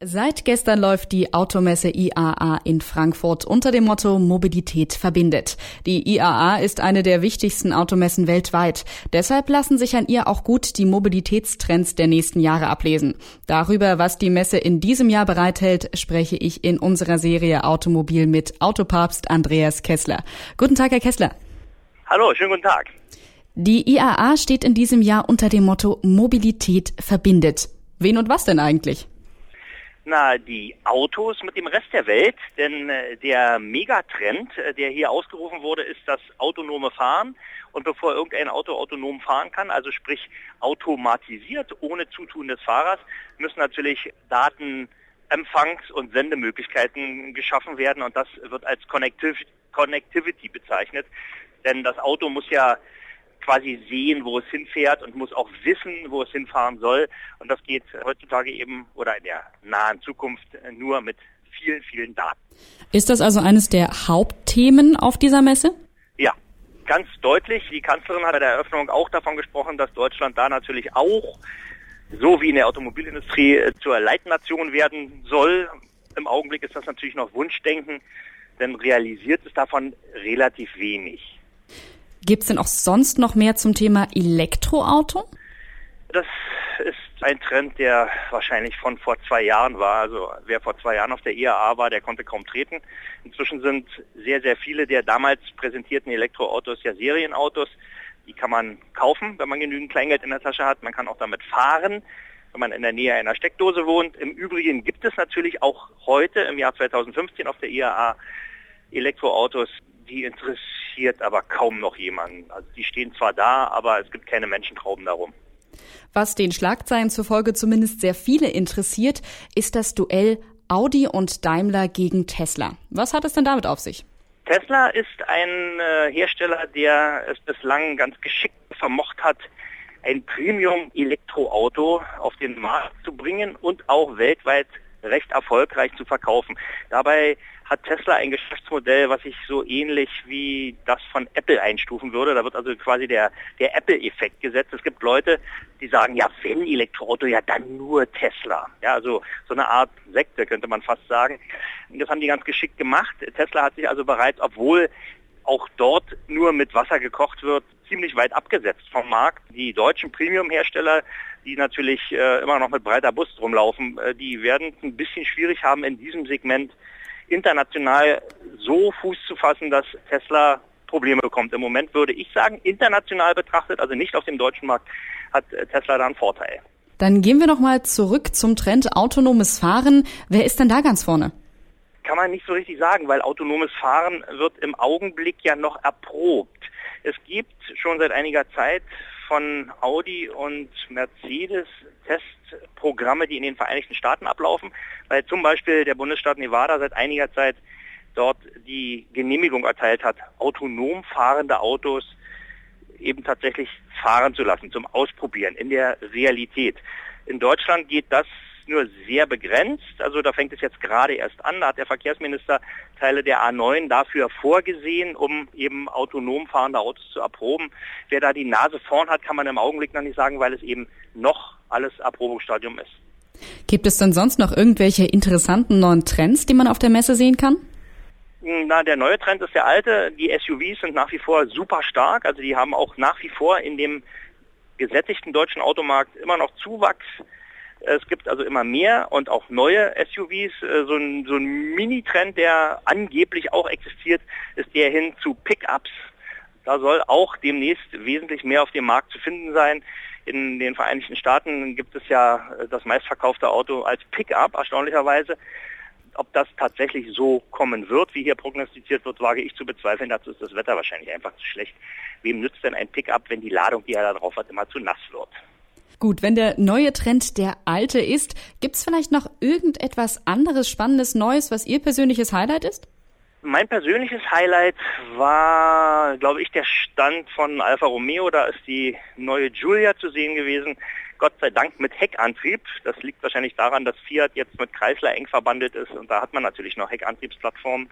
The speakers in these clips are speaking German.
Seit gestern läuft die Automesse IAA in Frankfurt unter dem Motto Mobilität verbindet. Die IAA ist eine der wichtigsten Automessen weltweit. Deshalb lassen sich an ihr auch gut die Mobilitätstrends der nächsten Jahre ablesen. Darüber, was die Messe in diesem Jahr bereithält, spreche ich in unserer Serie Automobil mit Autopapst Andreas Kessler. Guten Tag, Herr Kessler. Hallo, schönen guten Tag. Die IAA steht in diesem Jahr unter dem Motto Mobilität verbindet. Wen und was denn eigentlich? Na, die Autos mit dem Rest der Welt, denn äh, der Megatrend, äh, der hier ausgerufen wurde, ist das autonome Fahren. Und bevor irgendein Auto autonom fahren kann, also sprich automatisiert ohne Zutun des Fahrers, müssen natürlich Datenempfangs- und Sendemöglichkeiten geschaffen werden und das wird als Connectiv Connectivity bezeichnet. Denn das Auto muss ja quasi sehen, wo es hinfährt und muss auch wissen, wo es hinfahren soll. Und das geht heutzutage eben oder in der nahen Zukunft nur mit vielen, vielen Daten. Ist das also eines der Hauptthemen auf dieser Messe? Ja, ganz deutlich. Die Kanzlerin hat bei der Eröffnung auch davon gesprochen, dass Deutschland da natürlich auch, so wie in der Automobilindustrie, zur Leitnation werden soll. Im Augenblick ist das natürlich noch Wunschdenken, denn realisiert ist davon relativ wenig. Gibt es denn auch sonst noch mehr zum Thema Elektroauto? Das ist ein Trend, der wahrscheinlich von vor zwei Jahren war. Also wer vor zwei Jahren auf der IAA war, der konnte kaum treten. Inzwischen sind sehr, sehr viele der damals präsentierten Elektroautos ja Serienautos. Die kann man kaufen, wenn man genügend Kleingeld in der Tasche hat. Man kann auch damit fahren, wenn man in der Nähe einer Steckdose wohnt. Im Übrigen gibt es natürlich auch heute im Jahr 2015 auf der IAA Elektroautos, die interessiert aber kaum noch jemanden. Also die stehen zwar da, aber es gibt keine Menschentrauben darum. Was den Schlagzeilen zufolge zumindest sehr viele interessiert, ist das Duell Audi und Daimler gegen Tesla. Was hat es denn damit auf sich? Tesla ist ein äh, Hersteller, der es bislang ganz geschickt vermocht hat, ein Premium-Elektroauto auf den Markt zu bringen und auch weltweit recht erfolgreich zu verkaufen. Dabei hat Tesla ein Geschäftsmodell, was ich so ähnlich wie das von Apple einstufen würde. Da wird also quasi der, der Apple-Effekt gesetzt. Es gibt Leute, die sagen, ja, wenn Elektroauto, ja dann nur Tesla. Ja, also so eine Art Sekte könnte man fast sagen. Das haben die ganz geschickt gemacht. Tesla hat sich also bereits, obwohl auch dort nur mit Wasser gekocht wird, ziemlich weit abgesetzt vom Markt. Die deutschen Premium-Hersteller, die natürlich äh, immer noch mit breiter Brust rumlaufen, äh, die werden es ein bisschen schwierig haben, in diesem Segment international so Fuß zu fassen, dass Tesla Probleme bekommt. Im Moment würde ich sagen, international betrachtet, also nicht auf dem deutschen Markt, hat äh, Tesla da einen Vorteil. Dann gehen wir noch mal zurück zum Trend autonomes Fahren. Wer ist denn da ganz vorne? Kann man nicht so richtig sagen, weil autonomes Fahren wird im Augenblick ja noch erprobt. Es gibt schon seit einiger Zeit von Audi und Mercedes Testprogramme, die in den Vereinigten Staaten ablaufen, weil zum Beispiel der Bundesstaat Nevada seit einiger Zeit dort die Genehmigung erteilt hat, autonom fahrende Autos eben tatsächlich fahren zu lassen, zum Ausprobieren in der Realität. In Deutschland geht das nur sehr begrenzt. Also da fängt es jetzt gerade erst an. Da hat der Verkehrsminister Teile der A9 dafür vorgesehen, um eben autonom fahrende Autos zu erproben. Wer da die Nase vorn hat, kann man im Augenblick noch nicht sagen, weil es eben noch alles Erprobungsstadium ist. Gibt es denn sonst noch irgendwelche interessanten neuen Trends, die man auf der Messe sehen kann? Na, der neue Trend ist der alte. Die SUVs sind nach wie vor super stark. Also die haben auch nach wie vor in dem gesättigten deutschen Automarkt immer noch Zuwachs. Es gibt also immer mehr und auch neue SUVs. Äh, so ein, so ein Mini-Trend, der angeblich auch existiert, ist der hin zu Pickups. Da soll auch demnächst wesentlich mehr auf dem Markt zu finden sein. In den Vereinigten Staaten gibt es ja äh, das meistverkaufte Auto als Pickup, erstaunlicherweise. Ob das tatsächlich so kommen wird, wie hier prognostiziert wird, wage ich zu bezweifeln. Dazu ist das Wetter wahrscheinlich einfach zu schlecht. Wem nützt denn ein Pickup, wenn die Ladung, die er da drauf hat, immer zu nass wird? Gut, wenn der neue Trend der alte ist, gibt es vielleicht noch irgendetwas anderes, Spannendes, Neues, was Ihr persönliches Highlight ist? Mein persönliches Highlight war, glaube ich, der Stand von Alfa Romeo. Da ist die neue Giulia zu sehen gewesen. Gott sei Dank mit Heckantrieb. Das liegt wahrscheinlich daran, dass Fiat jetzt mit Chrysler eng verbandelt ist und da hat man natürlich noch Heckantriebsplattformen.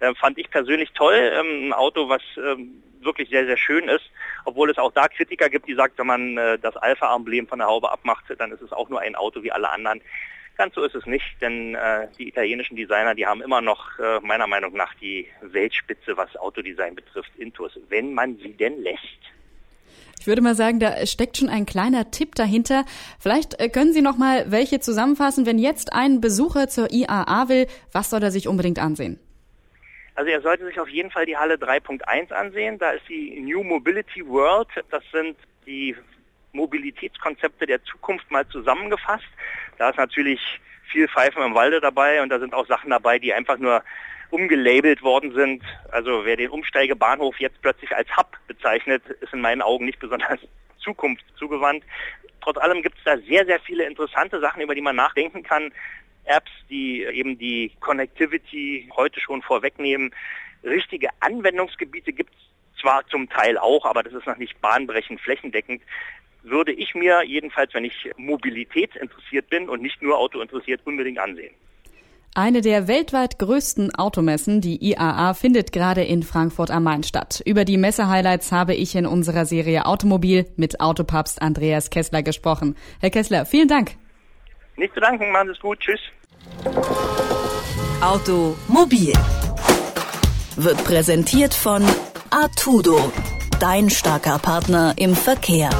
Äh, fand ich persönlich toll. Ähm, ein Auto, was ähm, wirklich sehr, sehr schön ist, obwohl es auch da Kritiker gibt, die sagen, wenn man äh, das Alpha-Emblem von der Haube abmacht, dann ist es auch nur ein Auto wie alle anderen. Ganz so ist es nicht, denn äh, die italienischen Designer, die haben immer noch äh, meiner Meinung nach die Weltspitze, was Autodesign betrifft, Intus, wenn man sie denn lässt. Ich würde mal sagen, da steckt schon ein kleiner Tipp dahinter. Vielleicht äh, können Sie noch mal welche zusammenfassen, wenn jetzt ein Besucher zur IAA will, was soll er sich unbedingt ansehen? Also er sollte sich auf jeden Fall die Halle 3.1 ansehen. Da ist die New Mobility World. Das sind die Mobilitätskonzepte der Zukunft mal zusammengefasst. Da ist natürlich viel Pfeifen im Walde dabei und da sind auch Sachen dabei, die einfach nur umgelabelt worden sind. Also wer den Umsteigebahnhof jetzt plötzlich als Hub bezeichnet, ist in meinen Augen nicht besonders Zukunft zugewandt. Trotz allem gibt es da sehr, sehr viele interessante Sachen, über die man nachdenken kann. Apps, die eben die Connectivity heute schon vorwegnehmen. Richtige Anwendungsgebiete gibt es zwar zum Teil auch, aber das ist noch nicht bahnbrechend flächendeckend würde ich mir jedenfalls, wenn ich Mobilität interessiert bin und nicht nur Auto interessiert, unbedingt ansehen. Eine der weltweit größten Automessen, die IAA, findet gerade in Frankfurt am Main statt. Über die Messe-Highlights habe ich in unserer Serie Automobil mit Autopapst Andreas Kessler gesprochen. Herr Kessler, vielen Dank. Nicht zu danken, machen Sie es gut. Tschüss. Automobil wird präsentiert von Artudo, dein starker Partner im Verkehr.